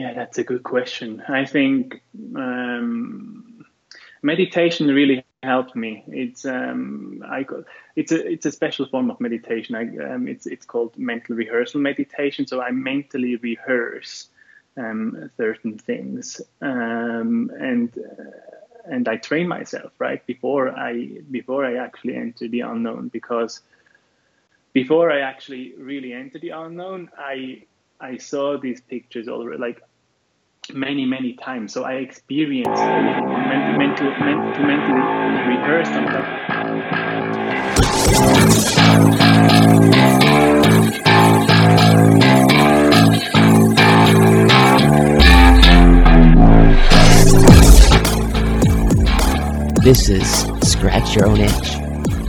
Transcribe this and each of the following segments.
Yeah, that's a good question. I think um, meditation really helped me. It's um, I it's a it's a special form of meditation. I, um, it's it's called mental rehearsal meditation. So I mentally rehearse um, certain things, um, and uh, and I train myself right before I before I actually enter the unknown because before I actually really enter the unknown, I I saw these pictures already like many many times. So I experienced mental mental mental mentally rehearsed on This is Scratch Your Own Itch,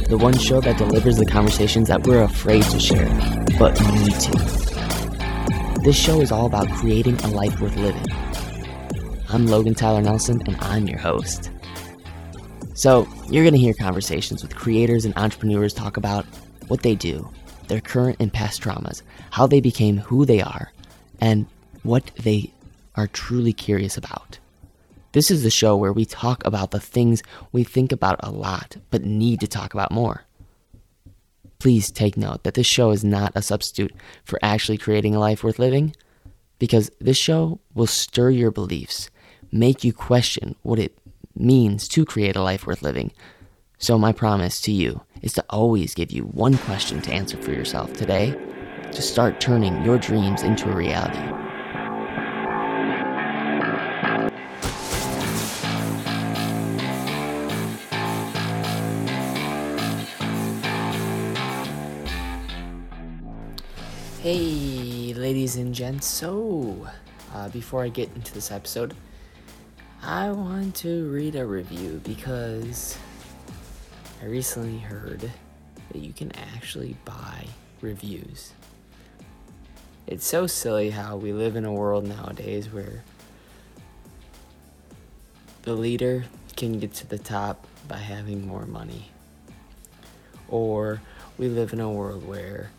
the one show that delivers the conversations that we're afraid to share, but need to. This show is all about creating a life worth living. I'm Logan Tyler Nelson, and I'm your host. So, you're going to hear conversations with creators and entrepreneurs talk about what they do, their current and past traumas, how they became who they are, and what they are truly curious about. This is the show where we talk about the things we think about a lot but need to talk about more. Please take note that this show is not a substitute for actually creating a life worth living, because this show will stir your beliefs, make you question what it means to create a life worth living. So, my promise to you is to always give you one question to answer for yourself today to start turning your dreams into a reality. Hey, ladies and gents. So, uh, before I get into this episode, I want to read a review because I recently heard that you can actually buy reviews. It's so silly how we live in a world nowadays where the leader can get to the top by having more money. Or we live in a world where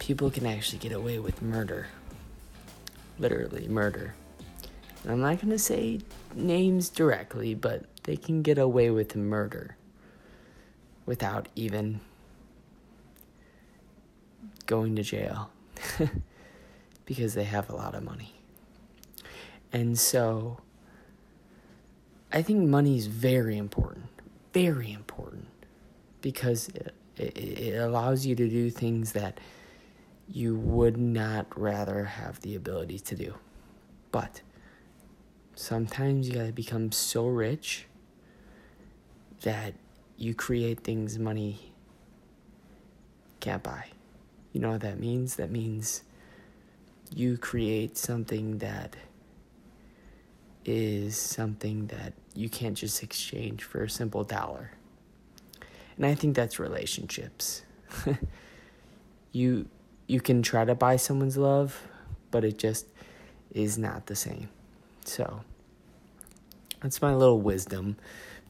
people can actually get away with murder. Literally, murder. I'm not going to say names directly, but they can get away with murder without even going to jail because they have a lot of money. And so I think money is very important, very important because it, it, it allows you to do things that you would not rather have the ability to do. But sometimes you gotta become so rich that you create things money can't buy. You know what that means? That means you create something that is something that you can't just exchange for a simple dollar. And I think that's relationships. you you can try to buy someone's love, but it just is not the same. So, that's my little wisdom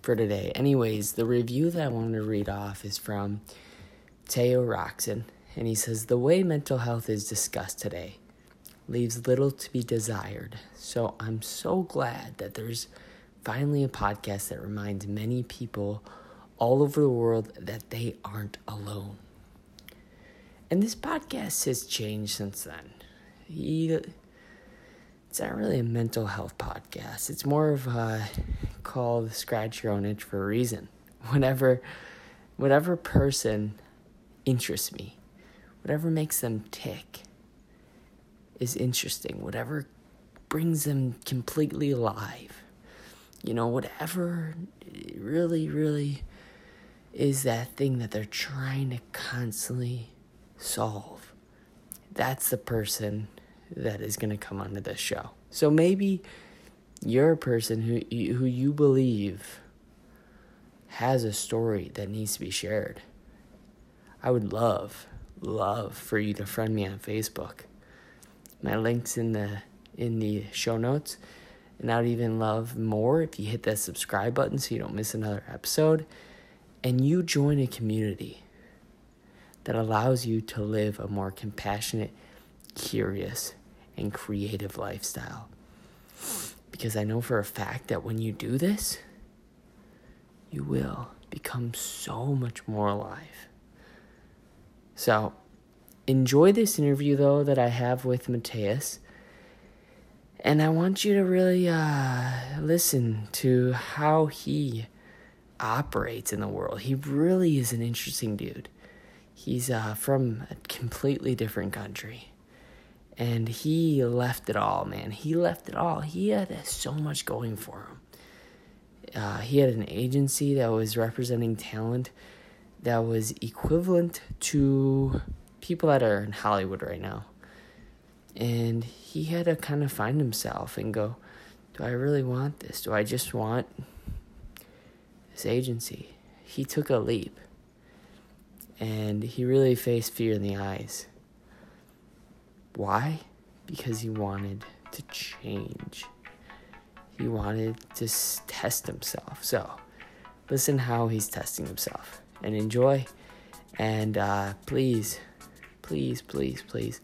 for today. Anyways, the review that I wanted to read off is from Teo Roxon, and he says The way mental health is discussed today leaves little to be desired. So, I'm so glad that there's finally a podcast that reminds many people all over the world that they aren't alone. And this podcast has changed since then. He, it's not really a mental health podcast. It's more of a called Scratch Your Own Itch for a reason. Whatever, whatever person interests me, whatever makes them tick is interesting. Whatever brings them completely alive. You know, whatever really, really is that thing that they're trying to constantly solve. That's the person that is going to come onto this show. So maybe you're a person who who you believe has a story that needs to be shared. I would love love for you to friend me on Facebook. My links in the in the show notes. And I'd even love more if you hit that subscribe button so you don't miss another episode and you join a community that allows you to live a more compassionate, curious, and creative lifestyle. Because I know for a fact that when you do this, you will become so much more alive. So, enjoy this interview though that I have with Matthias. And I want you to really uh, listen to how he operates in the world. He really is an interesting dude. He's uh, from a completely different country. And he left it all, man. He left it all. He had so much going for him. Uh, he had an agency that was representing talent that was equivalent to people that are in Hollywood right now. And he had to kind of find himself and go, Do I really want this? Do I just want this agency? He took a leap and he really faced fear in the eyes. Why? Because he wanted to change. He wanted to test himself. So, listen how he's testing himself and enjoy. And uh, please, please, please, please,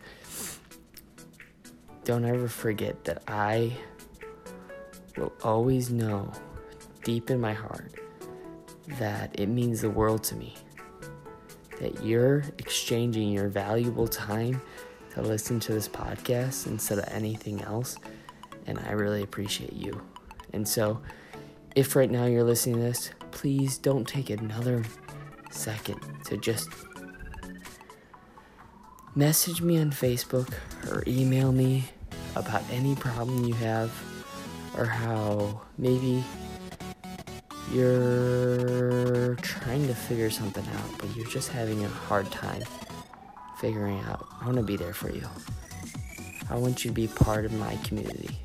don't ever forget that I will always know deep in my heart that it means the world to me that you're exchanging your valuable time to listen to this podcast instead of anything else. And I really appreciate you. And so, if right now you're listening to this, please don't take another second to just message me on Facebook or email me about any problem you have or how maybe you're trying to figure something out, but you're just having a hard time figuring out. I want to be there for you. I want you to be part of my community.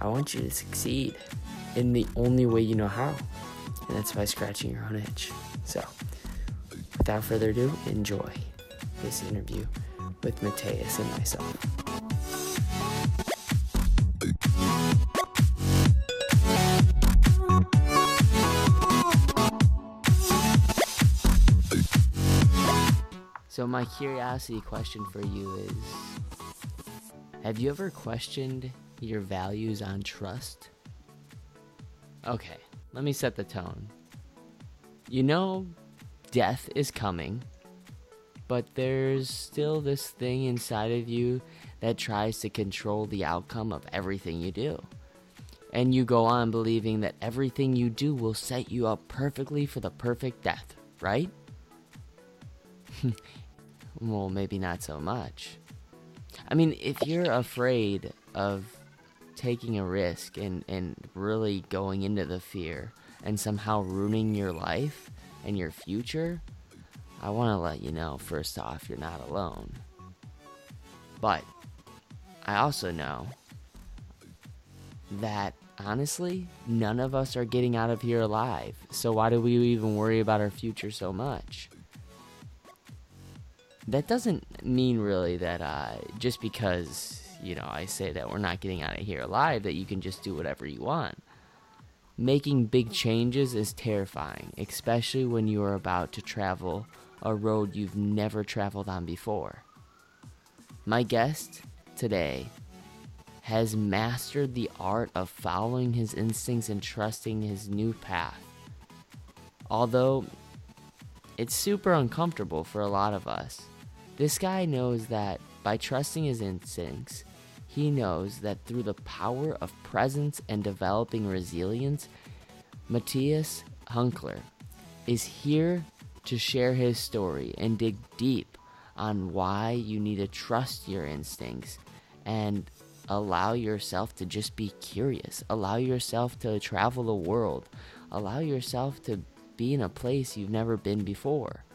I want you to succeed in the only way you know how, and that's by scratching your own itch. So, without further ado, enjoy this interview with Matthias and myself. My curiosity question for you is Have you ever questioned your values on trust? Okay, let me set the tone. You know, death is coming, but there's still this thing inside of you that tries to control the outcome of everything you do. And you go on believing that everything you do will set you up perfectly for the perfect death, right? well, maybe not so much. I mean, if you're afraid of taking a risk and, and really going into the fear and somehow ruining your life and your future, I want to let you know first off, you're not alone. But I also know that honestly, none of us are getting out of here alive. So why do we even worry about our future so much? That doesn't mean really that uh, just because you know I say that we're not getting out of here alive that you can just do whatever you want. Making big changes is terrifying, especially when you are about to travel a road you've never traveled on before. My guest today has mastered the art of following his instincts and trusting his new path. Although it's super uncomfortable for a lot of us. This guy knows that by trusting his instincts, he knows that through the power of presence and developing resilience, Matthias Hunkeler is here to share his story and dig deep on why you need to trust your instincts and allow yourself to just be curious. Allow yourself to travel the world. Allow yourself to be in a place you've never been before.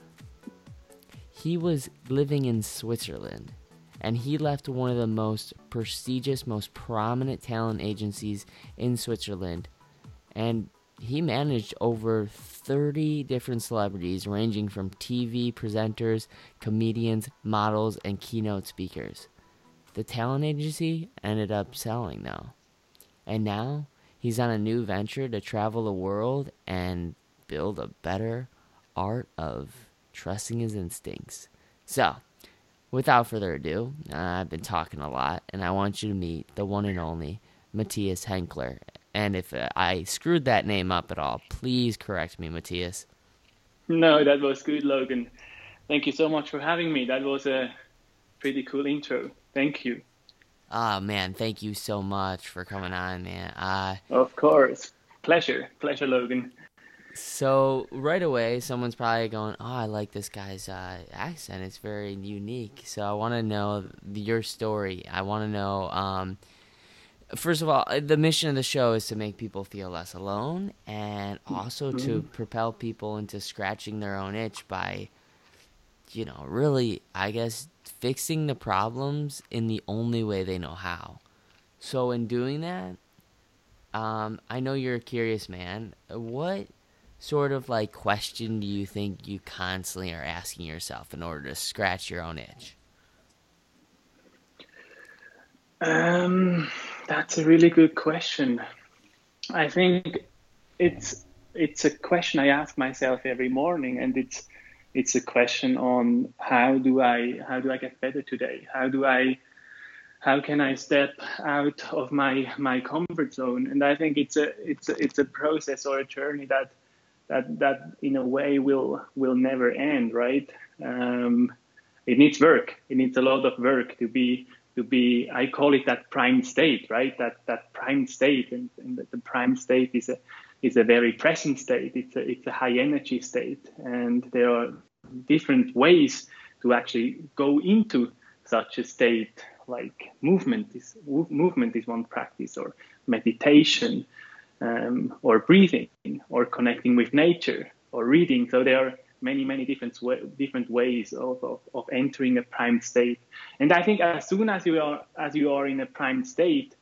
He was living in Switzerland and he left one of the most prestigious, most prominent talent agencies in Switzerland. And he managed over 30 different celebrities, ranging from TV presenters, comedians, models, and keynote speakers. The talent agency ended up selling, though. And now he's on a new venture to travel the world and build a better art of trusting his instincts. So, without further ado, uh, I've been talking a lot, and I want you to meet the one and only Matthias Hunkeler. And if uh, I screwed that name up at all, please correct me, Matthias. No, that was good, Logan. Thank you so much for having me. That was a pretty cool intro. Thank you. Oh man, thank you so much for coming on, man. Uh, of course, pleasure, pleasure, Logan. So right away, someone's probably going, "Oh, I like this guy's uh, accent. It's very unique." So I want to know your story. I want to know. Um, first of all, uh, the mission of the show is to make people feel less alone, and also mm-hmm. to propel people into scratching their own itch by, you know, really, I guess, fixing the problems in the only way they know how. So in doing that, um, I know you're a curious man. What sort of like question do you think you constantly are asking yourself in order to scratch your own itch? Um, that's a really good question. I think it's it's a question I ask myself every morning, and it's it's a question on how do I how do I get better today? How do I how can I step out of my my comfort zone? And I think it's a it's a, it's a process or a journey that that that in a way will will never end, right? Um, it needs work. It needs a lot of work to be to be. I call it that prime state, right? That that prime state, and, and the prime state is a is a very present state. It's a it's a high energy state, and there are different ways to actually go into such a state. Like movement is movement is one practice, or meditation um, or breathing or connecting with nature or reading. So there are many, many different different ways of, of, of, entering a prime state. And I think as soon as you are as you are in a prime state,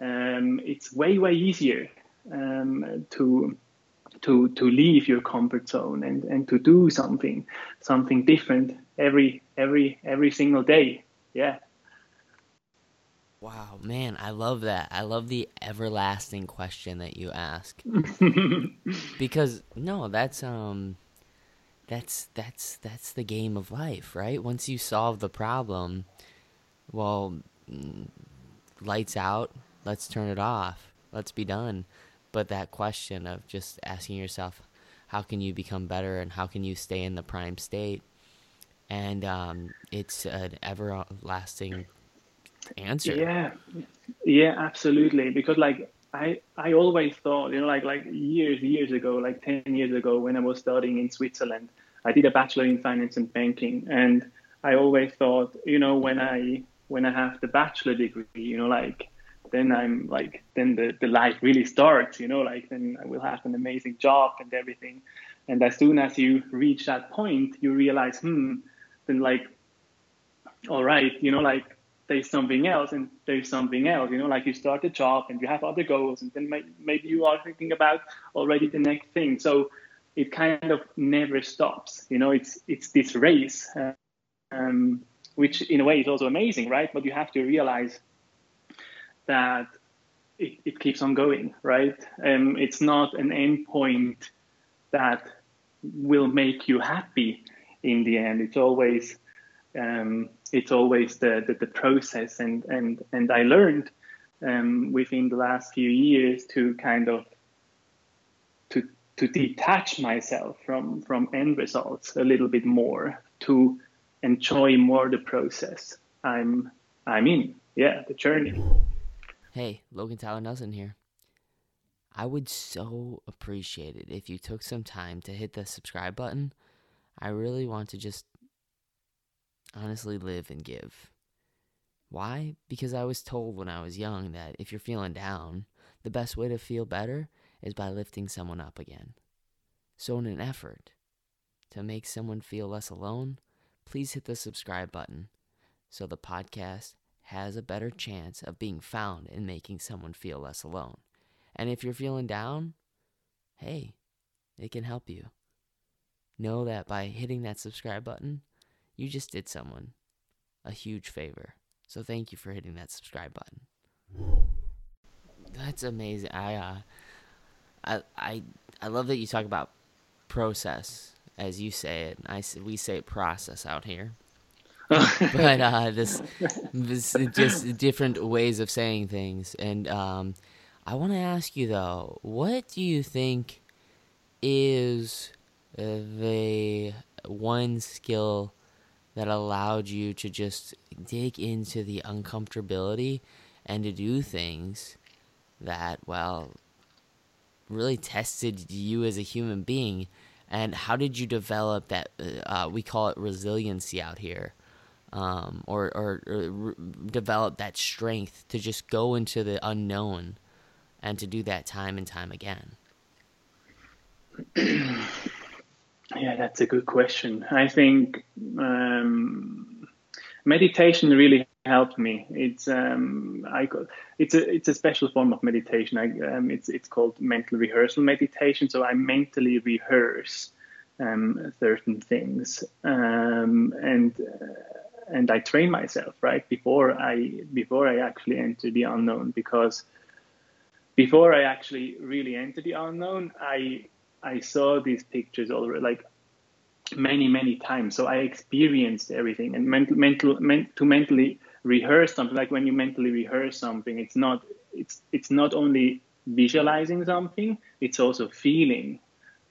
um, it's way way easier um, to to to leave your comfort zone and, and to do something something different every every every single day. Yeah. Wow, man, I love that. I love the everlasting question that you ask. because no, that's um that's that's that's the game of life, right? Once you solve the problem, well, mm, lights out, let's turn it off. Let's be done. But that question of just asking yourself, how can you become better and how can you stay in the prime state? And um, it's an everlasting answer. Yeah, yeah, absolutely. Because like I I always thought, you know, like like years years ago, like ten years ago, when I was studying in Switzerland, I did a bachelor in finance and banking, and I always thought, you know, when I when I have the bachelor degree, you know, like then I'm like then the, the life really starts, you know, like then I will have an amazing job and everything. And as soon as you reach that point, you realize, hmm, then like, all right, you know, like there's something else and there's something else you know like you start a job and you have other goals and then may, maybe you are thinking about already the next thing. So it kind of never stops you know it's it's this race um, which in a way is also amazing right? But you have to realize that it, it keeps on going right? Um, it's not an end point that will make you happy in the end. It's always um, it's always the, the, the, process. And, and, and I learned um, within the last few years to kind of to, to detach myself from, from end results a little bit more, to enjoy more the process I'm, I'm in. Yeah, the journey. Hey, Logan Tyler Nelson here. I would so appreciate it if you took some time to hit the subscribe button. I really want to just honestly live and give. Why? Because I was told when I was young that if you're feeling down, the best way to feel better is by lifting someone up again. So, in an effort to make someone feel less alone, please hit the subscribe button so the podcast has a better chance of being found and making someone feel less alone. And if you're feeling down, hey, it can help you. Know that by hitting that subscribe button, you just did someone a huge favor. So thank you for hitting that subscribe button. That's amazing. I uh, I I I love that you talk about process as you say it. I we say process out here. but uh, this, this just different ways of saying things. And um, I want to ask you though, what do you think is the one skill that allowed you to just dig into the uncomfortability and to do things that, well, really tested you as a human being? And how did you develop that? Uh, we call it resiliency out here. Um, or, or, or re- develop that strength to just go into the unknown and to do that time and time again? yeah, that's a good question. I think um, meditation really helped me. It's um, I it's a it's a special form of meditation. I, um, it's it's called mental rehearsal meditation. So I mentally rehearse um, certain things, um, and uh, and I train myself right before I before I actually enter the unknown because before I actually really enter the unknown, I I saw these pictures already like many many times. So I experienced everything and mental mental meant to mentally rehearse something. Like when you mentally rehearse something, it's not it's it's not only visualizing something, it's also feeling,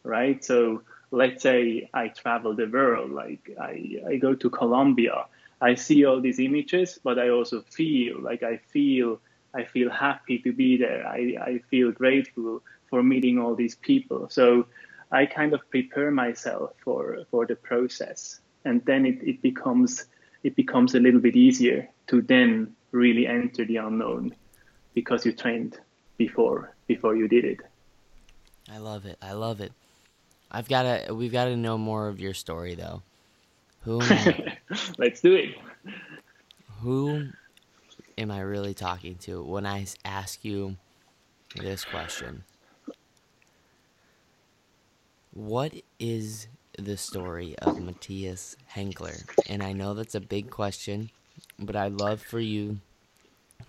right? So let's say I travel the world, like I, I go to Colombia, I see all these images, but I also feel like I feel I feel happy to be there. I, I feel grateful for meeting all these people. So I kind of prepare myself for for the process, and then it, it becomes it becomes a little bit easier to then really enter the unknown because you trained before before you did it. I love it. I love it. I've got to. We've got to know more of your story, though. Who? Let's do it. Who am I really talking to when I ask you this question? What is the story of Matthias Hunkeler? And I know that's a big question, but I'd love for you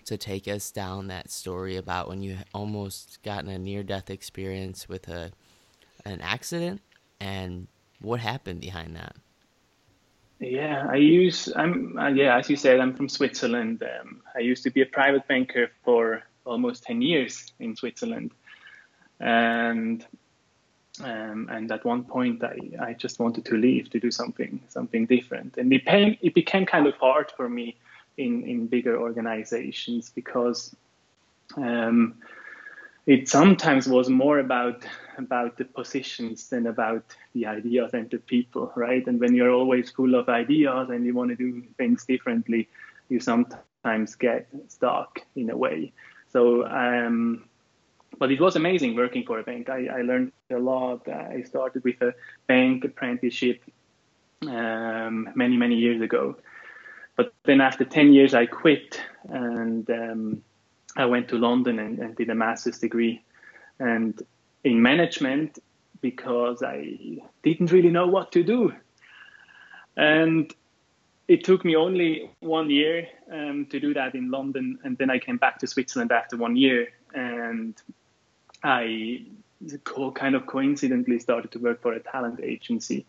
to take us down that story about when you almost got in a near death experience with a an accident and what happened behind that. Yeah, I use. I'm uh, yeah, as you said, I'm from Switzerland. Um, I used to be a private banker for almost ten years in Switzerland, and um, and at one point I, I just wanted to leave to do something something different, and it became it became kind of hard for me in in bigger organizations because. Um, it sometimes was more about about the positions than about the ideas and the people, right? And when you're always full of ideas and you want to do things differently, you sometimes get stuck in a way. So, um, but it was amazing working for a bank. I, I learned a lot. I started with a bank apprenticeship um, many many years ago, but then after 10 years, I quit and um, I went to London and, and did a master's degree and in management because I didn't really know what to do. And it took me only one year um, to do that in London, and then I came back to Switzerland after one year, and I kind of coincidentally started to work for a talent agency.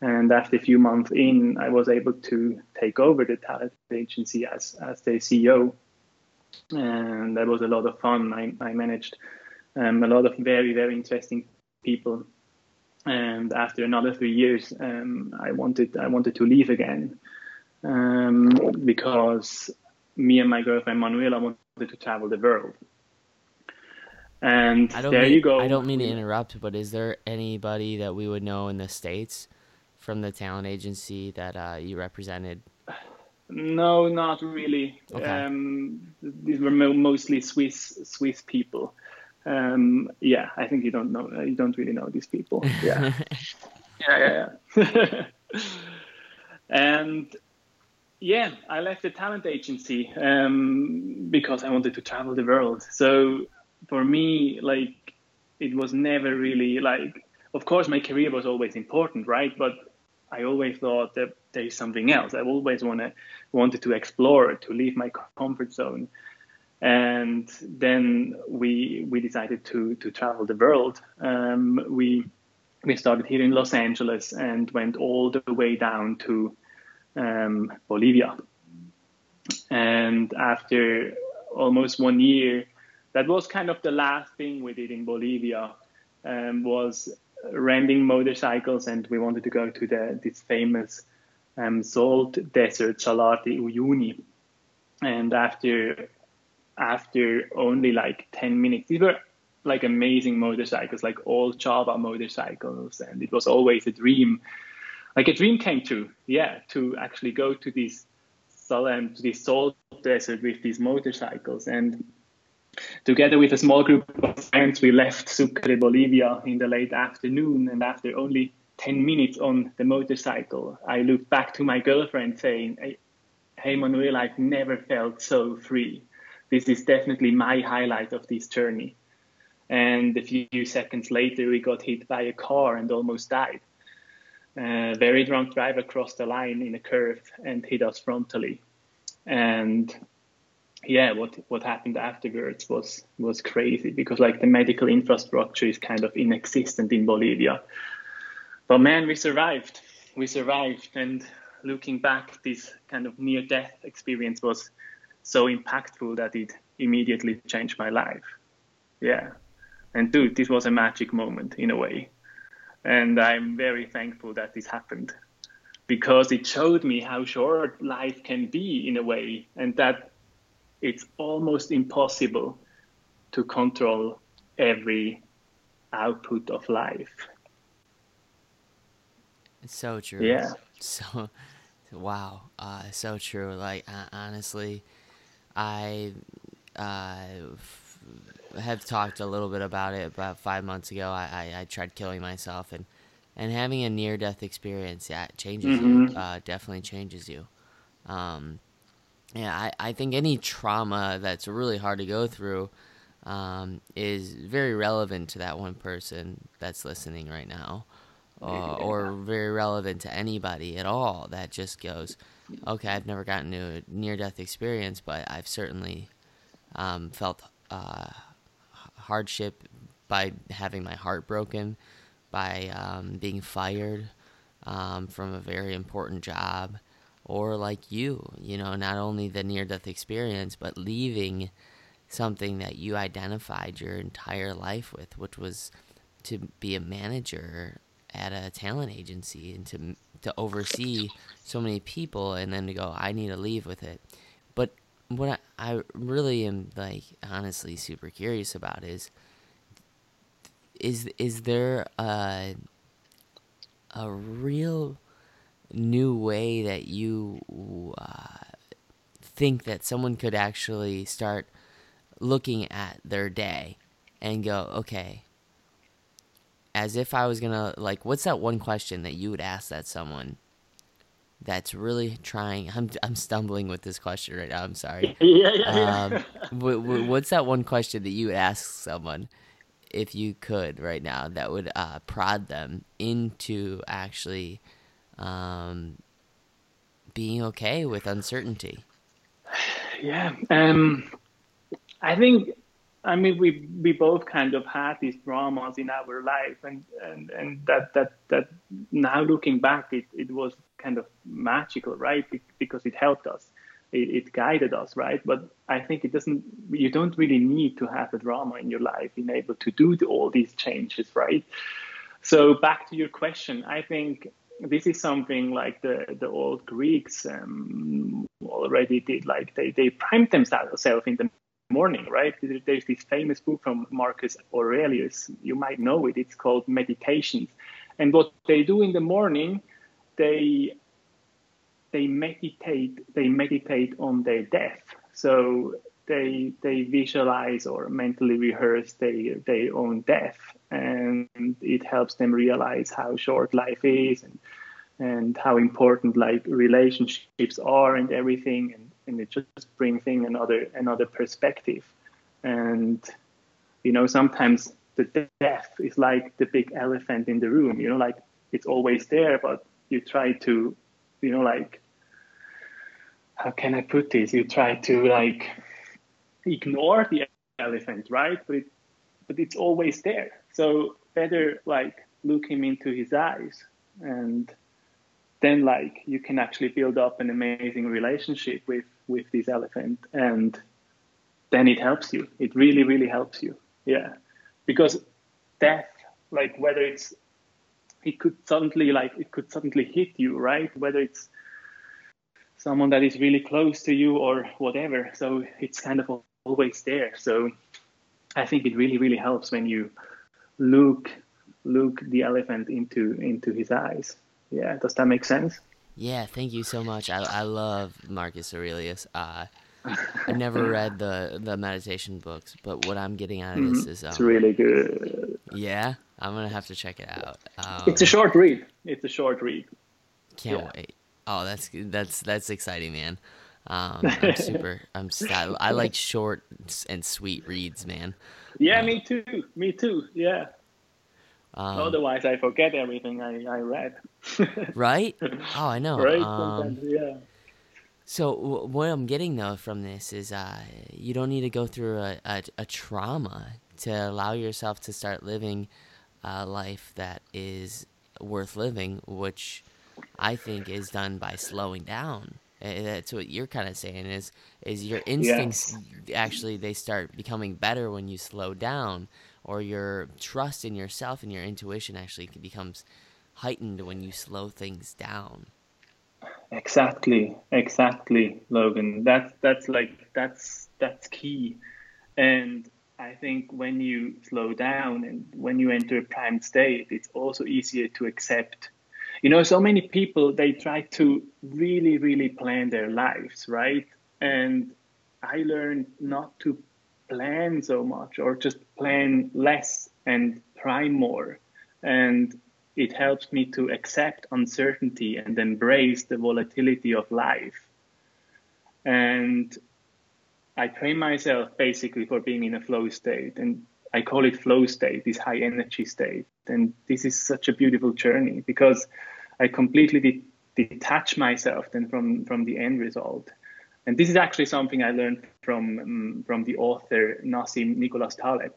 And after a few months in, I was able to take over the talent agency as as the CEO and that was a lot of fun. I, I managed um, a lot of very very interesting people, and after another three years, um, I wanted I wanted to leave again um, because me and my girlfriend Manuela wanted to travel the world. And there mean, you go. I don't mean to interrupt, but is there anybody that we would know in the states from the talent agency that uh, you represented no, not really. Okay. Um, these were mostly Swiss Swiss people. Um, yeah, I think you don't know. You don't really know these people. Yeah, yeah, yeah. yeah. and yeah, I left the talent agency um, because I wanted to travel the world. So for me, like, it was never really like. Of course, my career was always important, right? But I always thought that there is something else. I always wanna, wanted to explore, to leave my comfort zone. And then we we decided to to travel the world. Um, we we started here in Los Angeles and went all the way down to um, Bolivia. And after almost one year, that was kind of the last thing we did in Bolivia. Um, was renting motorcycles, and we wanted to go to the this famous um, salt desert, Salar de Uyuni. And after after only like 10 minutes, these were like amazing motorcycles, like all Java motorcycles, and it was always a dream. Like a dream came true, yeah, to actually go to this to this salt desert with these motorcycles. And together with a small group of friends, we left Sucre, Bolivia in the late afternoon. And after only 10 minutes on the motorcycle, I looked back to my girlfriend saying, Hey, Manuel, I've never felt so free. This is definitely my highlight of this journey. And a few seconds later, we got hit by a car and almost died. A very drunk driver crossed the line in a curve and hit us frontally. And yeah, what what happened afterwards was was crazy because like the medical infrastructure is kind of inexistent in Bolivia. But man, we survived. We survived, and looking back, this kind of near death experience was so impactful that it immediately changed my life. Yeah. And dude, this was a magic moment in a way. And I'm very thankful that this happened because it showed me how short life can be in a way and that it's almost impossible to control every output of life. It's so true. Yeah. So, wow. Uh, so true. Like, uh, honestly, I uh, f- have talked a little bit about it about five months ago. I, I, I tried killing myself, and, and having a near death experience, yeah, changes mm-hmm. you. Uh, definitely changes you. Um, yeah, I, I think any trauma that's really hard to go through um, is very relevant to that one person that's listening right now, uh, or very relevant to anybody at all that just goes, okay, I've never gotten to a near death experience, but I've certainly um, felt uh, hardship by having my heart broken, by um, being fired um, from a very important job, or like you, you know, not only the near death experience, but leaving something that you identified your entire life with, which was to be a manager at a talent agency and to to oversee so many people and then to go i need to leave with it. But what i, I really am like honestly super curious about is is is there a a real new way that you uh, think that someone could actually start looking at their day and go okay as if I was gonna like, what's that one question that you would ask that someone that's really trying? I'm I'm stumbling with this question right now. I'm sorry. yeah, yeah, um, what's that one question that you would ask someone if you could right now that would uh, prod them into actually um, being okay with uncertainty? Yeah, um, I think I mean, we we both kind of had these dramas in our life, and and and that that that now looking back, it it was kind of magical, right? Because it helped us, it, it guided us, right? But I think it doesn't. You don't really need to have a drama in your life in able to do all these changes, right? So back to your question, I think this is something like the the old Greeks um, already did. Like they they primed themselves in the morning, right? There's this famous book from Marcus Aurelius. You might know it. It's called Meditations. And what they do in the morning, they they meditate. They meditate on their death. So they they visualize or mentally rehearse their their own death, and it helps them realize how short life is and and how important like relationships are and everything and and it just brings in another another perspective. And you know, sometimes the death is like the big elephant in the room. You know, like it's always there, but you try to, you know, like how can I put this? You try to like ignore the elephant, right? But it, but it's always there. So better like look him into his eyes and then like you can actually build up an amazing relationship with with this elephant and then it helps you. It really really helps you. Yeah. Because death like whether it's it could suddenly like it could suddenly hit you right? Whether it's someone that is really close to you or whatever. So it's kind of always there. So i think it really really helps when you look look the elephant into into his eyes yeah does that make sense yeah thank you so much i, I love marcus aurelius uh, i've never read the the meditation books but what i'm getting out of this mm-hmm. is um, it's really good yeah i'm gonna have to check it out um, it's a short read it's a short read can't yeah. wait oh that's that's that's exciting man um, I'm super. I'm. I, I like short and sweet reads, man. Yeah, me too. Me too. Yeah. Um, Otherwise, I forget everything I, I read. right? Oh, I know. Right? Um, yeah. So w- what I'm getting though from this is uh, you don't need to go through a, a, a, trauma to allow yourself to start living a life that is worth living, which I think is done by slowing down. That's what you're kind of saying is is your instincts actually they start becoming better when you slow down or your trust in yourself and your intuition actually becomes heightened when you slow things down. Exactly, exactly, Logan. That's that's like that's that's key. And I think when you slow down and when you enter a prime state, it's also easier to accept. You know, so many people they try to really, really plan their lives, right? And I learned not to plan so much or just plan less and try more. And it helps me to accept uncertainty and embrace the volatility of life. And I train myself basically for being in a flow state. And I call it flow state, this high energy state. And this is such a beautiful journey because I completely de- detach myself then from, from the end result. And this is actually something I learned from um, from the author Nassim Nicholas Taleb,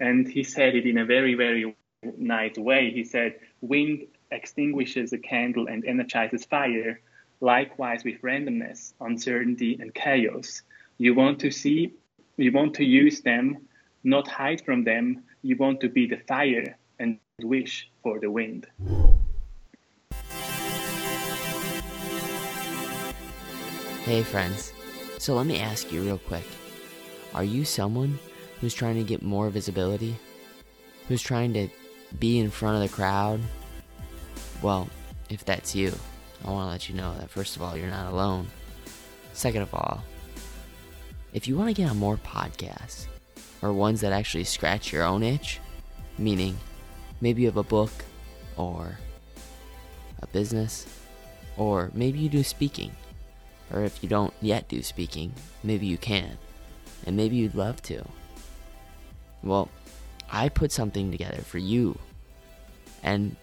and he said it in a very very nice way. He said, "Wind extinguishes a candle and energizes fire. Likewise with randomness, uncertainty, and chaos. You want to see, you want to use them, not hide from them. You want to be the fire and wish for the wind." Hey friends, so let me ask you real quick. Are you someone who's trying to get more visibility? Who's trying to be in front of the crowd? Well, if that's you, I want to let you know that first of all, you're not alone. Second of all, if you want to get on more podcasts, or ones that actually scratch your own itch, meaning maybe you have a book, or a business, or maybe you do speaking or if you don't yet do speaking, maybe you can. And maybe you'd love to. Well, I put something together for you. And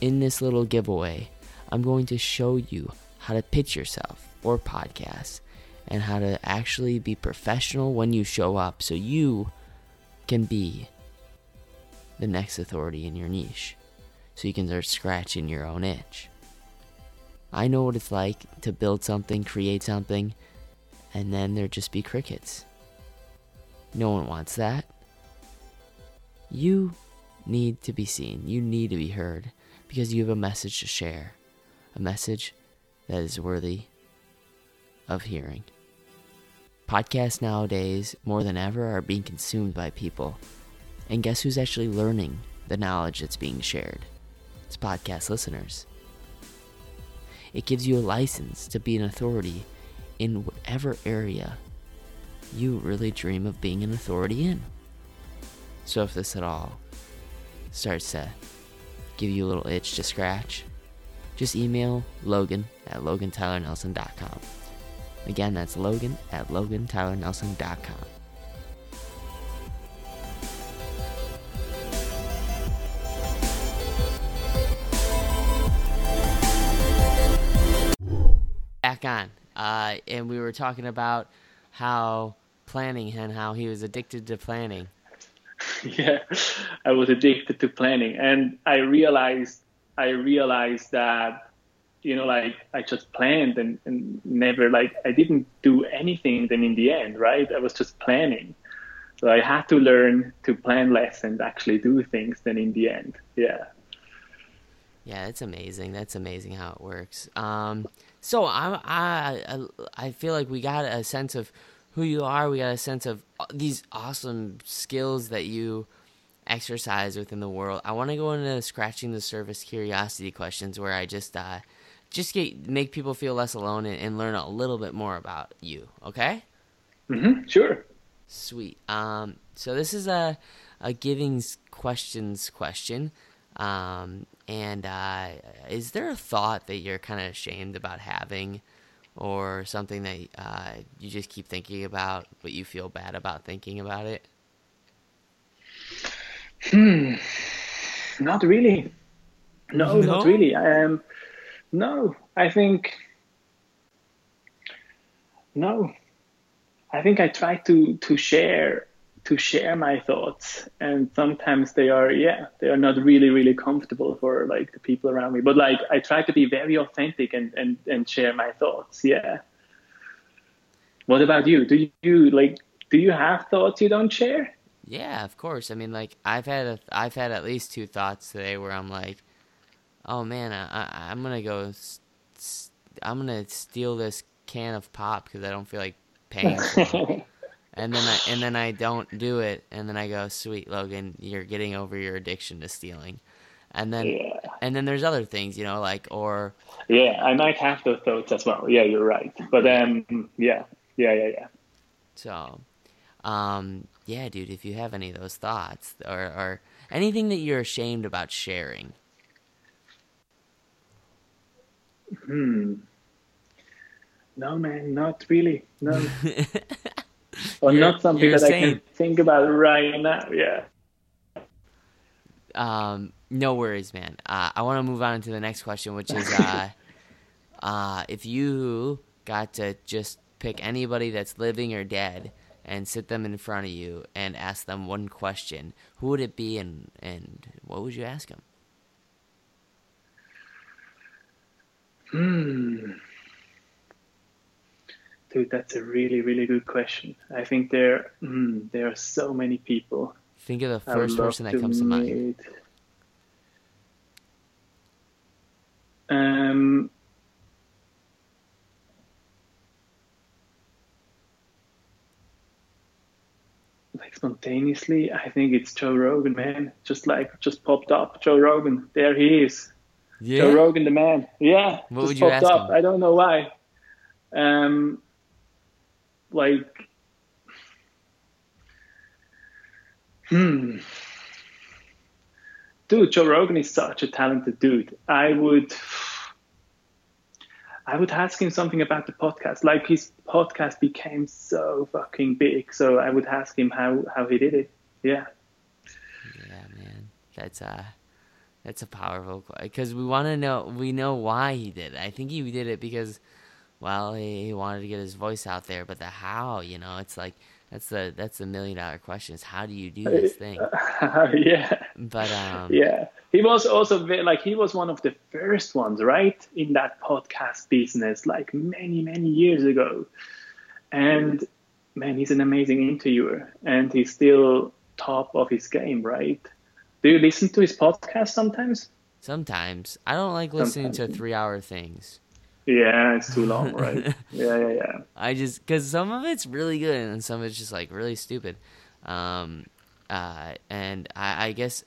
in this little giveaway, I'm going to show you how to pitch yourself or podcast and how to actually be professional when you show up so you can be the next authority in your niche. So you can start scratching your own itch. I know what it's like to build something, create something, and then there just be crickets. No one wants that. You need to be seen. You need to be heard because you have a message to share. A message that is worthy of hearing. Podcasts nowadays, more than ever, are being consumed by people. And guess who's actually learning the knowledge that's being shared? It's podcast listeners. It gives you a license to be an authority in whatever area you really dream of being an authority in. So if this at all starts to give you a little itch to scratch, just email Logan at logantylernelson.com. Again, that's Logan at logantylernelson.com. on, uh, and we were talking about how planning and how he was addicted to planning. Yeah, I was addicted to planning, and I realized I realized that you know, like I just planned and, and never like I didn't do anything then in the end, right? I was just planning. So I had to learn to plan less and actually do things then in the end. Yeah. Yeah, that's amazing. That's amazing how it works. Um, so I, I, I feel like we got a sense of who you are. We got a sense of these awesome skills that you exercise within the world. I want to go into scratching the surface curiosity questions where I just, uh, just get make people feel less alone and, and learn a little bit more about you. Okay. Mm-hmm. Sure. Sweet. Um, so this is a a giving questions question. Um, and uh, is there a thought that you're kind of ashamed about having, or something that uh, you just keep thinking about, but you feel bad about thinking about it? Hmm. Not really. No, no? not really. Um, no, I think no. I think I try to to share to share my thoughts and sometimes they are yeah they are not really really comfortable for like the people around me. But like i try to be very authentic and and, and share my thoughts yeah. What about you? Do you like do you have thoughts you don't share? Yeah of course. I mean like i've had a, i've had at least two thoughts today where i'm like oh man i, I i'm gonna go i'm gonna steal this can of pop because i don't feel like paying and then I and then I don't do it, and then I go, "Sweet Logan, you're getting over your addiction to stealing." And then yeah. and then there's other things, you know, like or yeah, I might have those thoughts as well. Yeah, you're right. But um, yeah, yeah, yeah, yeah. So, um, yeah, dude, if you have any of those thoughts or or anything that you're ashamed about sharing. Hmm. No, man, not really. No. or you're, not something that saying, I can think about right now. Yeah. Um, no worries, man. Uh, I want to move on to the next question, which is, uh, uh, if you got to just pick anybody that's living or dead and sit them in front of you and ask them one question, who would it be, and and what would you ask them? Hmm. Dude, that's a really, really good question. I think there, mm, there are so many people. Think of the first person that to comes to mind. Um, like spontaneously, I think it's Joe Rogan, man. Just like just popped up, Joe Rogan. There he is. Yeah. Joe Rogan, the man. Yeah. What would you ask up. him? I don't know why. Um, like hmm. Dude joe rogan is such a talented dude. I would i would ask him something about the podcast. Like his podcast became so fucking big so i would ask him how how he did it. Yeah. Yeah man. That's uh that's a powerful question because we want to know we know why he did it. I think he did it because well, he, he wanted to get his voice out there, but the how, you know, it's like that's the that's the million dollar question: is how do you do this thing? yeah. But um, yeah, he was also very, like he was one of the first ones, right, in that podcast business, like many many years ago, and man, he's an amazing interviewer, and he's still top of his game, right? Do you listen to his podcast sometimes? Sometimes I don't like listening sometimes. to three hour things. Yeah, it's too long, right? yeah, yeah, yeah. I just because some of it's really good and some of it's just like really stupid, um, uh, and I, I guess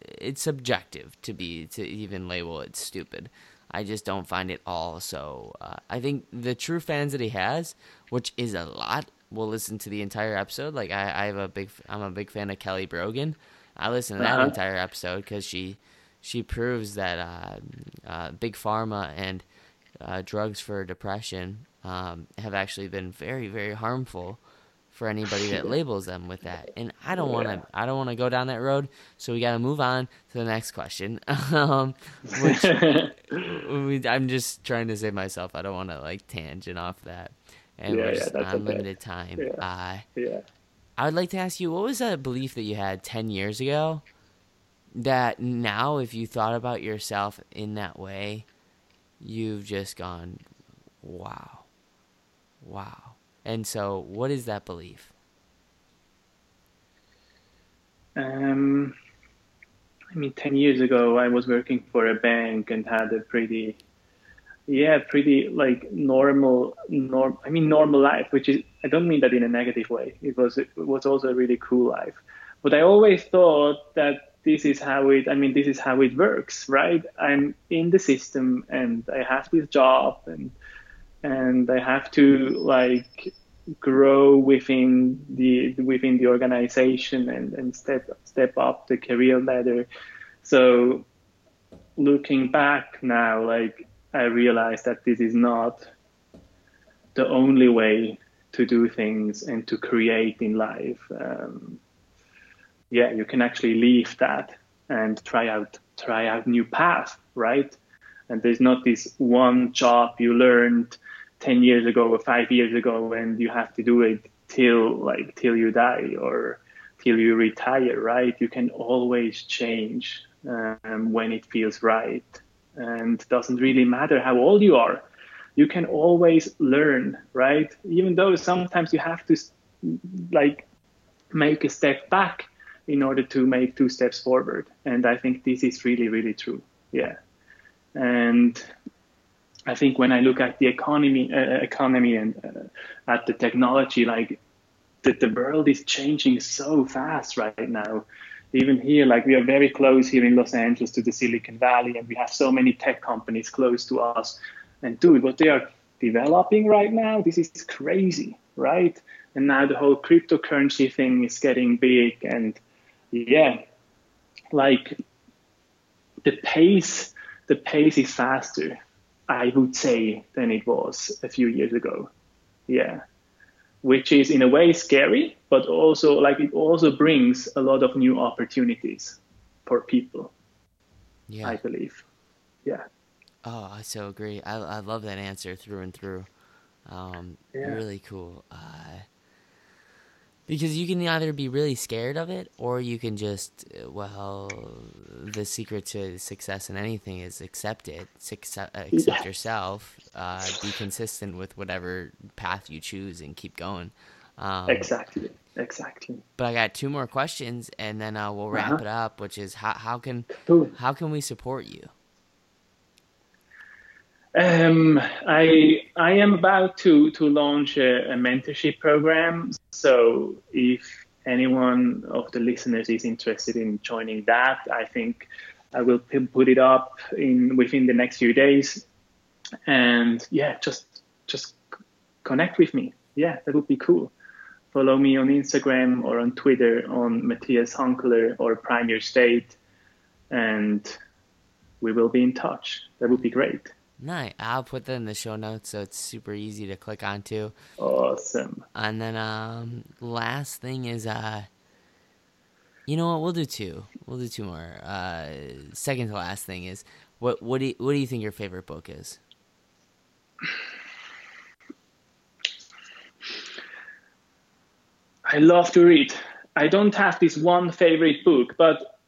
it's subjective to be to even label it stupid. I just don't find it all so. Uh, I think the true fans that he has, which is a lot, will listen to the entire episode. Like I, I have a big, I'm a big fan of Kelly Brogan. I listen to that uh-huh. entire episode because she, she proves that uh, uh, big pharma and uh, drugs for depression um, have actually been very, very harmful for anybody that labels them with that. And I don't want to. I don't want to go down that road. So we got to move on to the next question. um, which we, I'm just trying to save myself. I don't want to like tangent off that. And yeah, we're just yeah, on limited time. Yeah. Uh, yeah. I would like to ask you, what was that belief that you had ten years ago? That now, if you thought about yourself in that way, you've just gone, wow, wow. And so, what is that belief? Um, I mean, 10 years ago, I was working for a bank and had a pretty, yeah, pretty like normal, norm. I mean, normal life, which is, I don't mean that in a negative way. It was, it was also a really cool life. But I always thought that this is how it, I mean, this is how it works, right? I'm in the system and I have this job and, and I have to like grow within the within the organization and, and step step up the career ladder. So looking back now, like I realize that this is not the only way to do things and to create in life. Um, yeah, you can actually leave that and try out try out new path, right? And there's not this one job you learned 10 years ago or five years ago and you have to do it till like till you die or till you retire right? You can always change um, when it feels right. And doesn't really matter how old you are. You can always learn right? Even though sometimes you have to like make a step back in order to make two steps forward and i think this is really really true yeah and I think when I look at the economy, uh, economy and uh, at the technology, like the, the world is changing so fast right now. Even here, like we are very close here in Los Angeles to the Silicon Valley, and we have so many tech companies close to us. And dude, what they are developing right now, this is crazy, right? And now the whole cryptocurrency thing is getting big, and yeah, like the pace, the pace is faster I would say, than it was a few years ago. Yeah. Which is in a way scary, but also like it also brings a lot of new opportunities for people. Yeah. I believe. Yeah. Oh, I so agree. I, I love that answer through and through. Um, yeah. Really cool. Uh, because you can either be really scared of it or you can just well the secret to success in anything is accept it accept, accept yeah. yourself uh, be consistent with whatever path you choose and keep going. Um, exactly. Exactly. but i got two more questions and then uh, we'll wrap uh-huh. it up which is how, how can how can we support you um, I I am about to to launch a, a, mentorship program. So if anyone of the listeners is interested in joining that, I think I will put it up in within the next few days. And yeah, just just connect with me. Yeah, that would be cool. Follow me on Instagram or on Twitter on Matthias Hunkeler or Prime Your State, and we will be in touch. That would be great. Nice. I'll put that in the show notes so it's super easy to click onto. Awesome. And then um last thing is uh you know what, we'll do two. We'll do two more. Uh second to last thing is what what do you, what do you think your favorite book is? I love to read. I don't have this one favorite book, but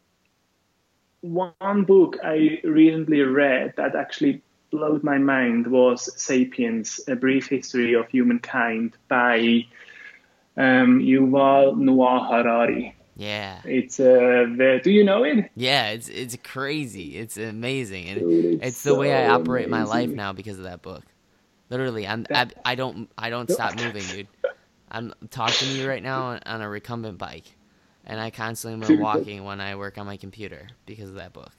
one book I recently read that actually blowed my mind was *Sapiens: A Brief History of Humankind* by um, Yuval Noah Harari. Yeah, it's uh, do you know it? Yeah, it's it's crazy. It's amazing, and Dude, it's, it's so the way I operate amazing. my life now because of that book. Literally, I'm I, I don't I don't stop moving, dude. I'm talking to you right now on, on a recumbent bike, and I constantly am walking when I work on my computer because of that book.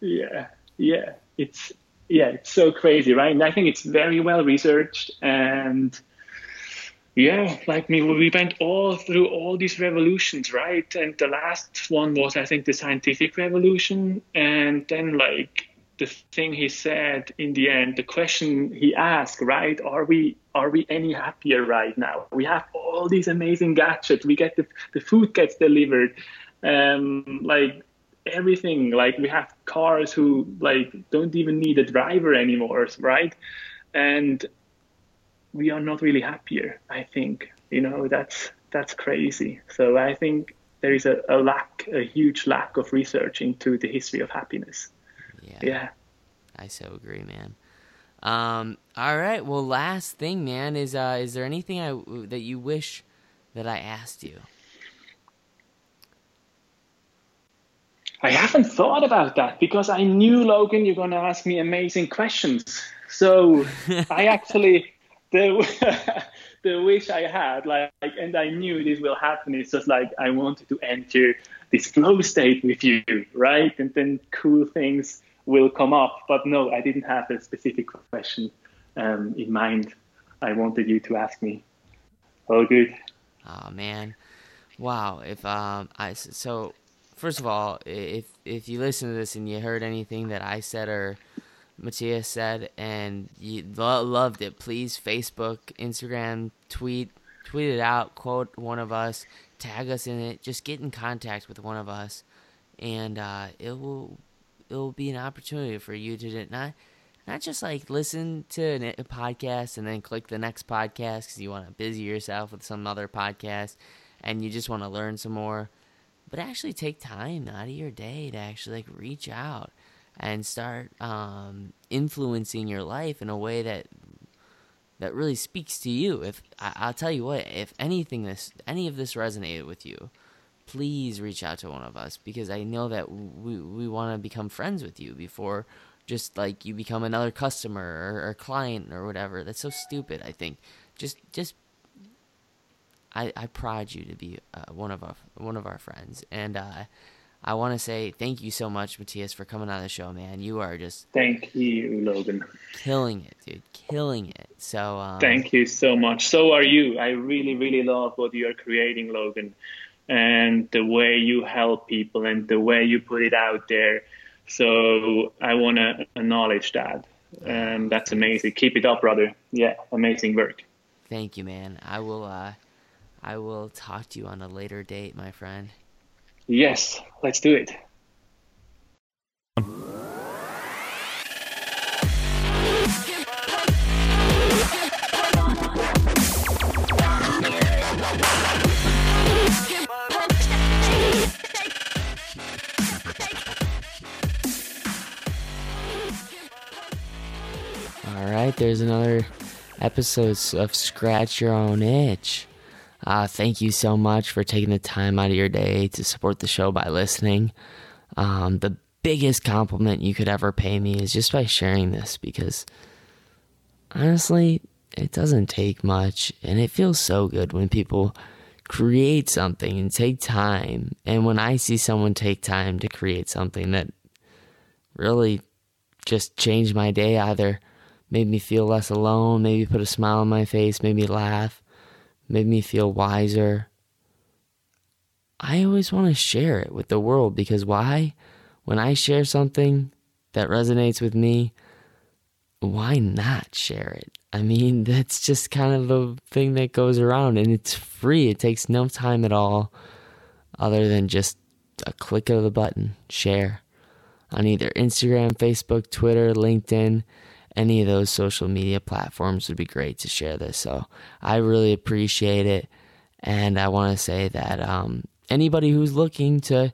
Yeah, yeah, it's yeah, it's so crazy, right? And I think it's very well researched and yeah, like me, we went all through all these revolutions, right? And the last one was, I think, the scientific revolution. And then, like, the thing he said in the end, the question he asked, right? Are we are we any happier right now? We have all these amazing gadgets. We get the the food gets delivered. Um, like everything. Like we have cars who like don't even need a driver anymore right? And we are not really happier i think. You know that's that's crazy. So i think there is a, a lack a huge lack of research into the history of happiness. Yeah. Yeah. I so agree man. Um, all right. Well, last thing, man, is uh, is there anything I that you wish that I asked you? I haven't thought about that because I knew Logan, you're going to ask me amazing questions. So I actually the the wish I had, like, and I knew this will happen. It's just like I wanted to enter this flow state with you, right? And then cool things will come up. But no, I didn't have a specific question um, in mind. I wanted you to ask me. Oh, good. Oh man, wow. If um, I so first of all, if if you listen to this and you heard anything that I said or Matthias said and you lo- loved it, please Facebook, Instagram, tweet, tweet it out, quote one of us, tag us in it. Just get in contact with one of us, and uh, it will it will be an opportunity for you to not not just like listen to a podcast and then click the next podcast because you want to busy yourself with some other podcast and you just want to learn some more, but actually take time out of your day to actually like reach out and start um, influencing your life in a way that that really speaks to you. If I, will tell you what, if anything this any of this resonated with you, please reach out to one of us because I know that we we want to become friends with you before just like you become another customer or, or client or whatever. That's so stupid. I think just just I I pride you to be uh, one of our one of our friends and. uh I want to say thank you so much, Matthias, for coming on the show, man. You are just thank you, Logan, killing it, dude, killing it. So um, thank you so much. So are you. I really, really love what you are creating, Logan, and the way you help people and the way you put it out there. So I want to acknowledge that, and that's amazing. Keep it up, brother. Yeah, amazing work. Thank you, man. I will. uh I will talk to you on a later date, my friend. Yes, let's do it. All right, there's another episode of Scratch Your Own Itch. Uh, thank you so much for taking the time out of your day to support the show by listening. Um, the biggest compliment you could ever pay me is just by sharing this because honestly, it doesn't take much and it feels so good when people create something and take time. And when I see someone take time to create something that really just changed my day, either made me feel less alone, maybe put a smile on my face, made me laugh made me feel wiser. I always want to share it with the world because why? When I share something that resonates with me, why not share it? I mean, that's just kind of the thing that goes around and it's free. It takes no time at all other than just a click of the button, share on either Instagram, Facebook, Twitter, LinkedIn any of those social media platforms would be great to share this. So I really appreciate it. And I want to say that um, anybody who's looking to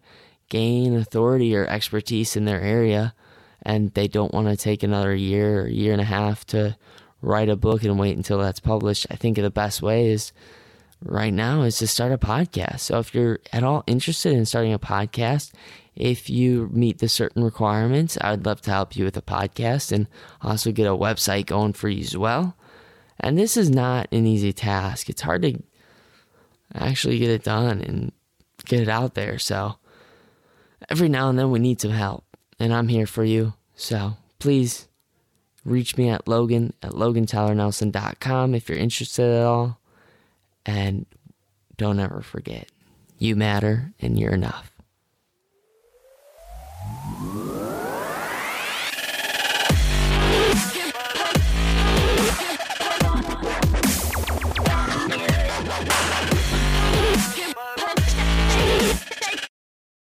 gain authority or expertise in their area and they don't want to take another year or year and a half to write a book and wait until that's published, I think the best way is right now is to start a podcast. So if you're at all interested in starting a podcast, if you meet the certain requirements, I would love to help you with a podcast and also get a website going for you as well. And this is not an easy task. It's hard to actually get it done and get it out there. So every now and then we need some help, and I'm here for you. So please reach me at Logan at LoganTylerNelson.com if you're interested at all. And don't ever forget, you matter and you're enough.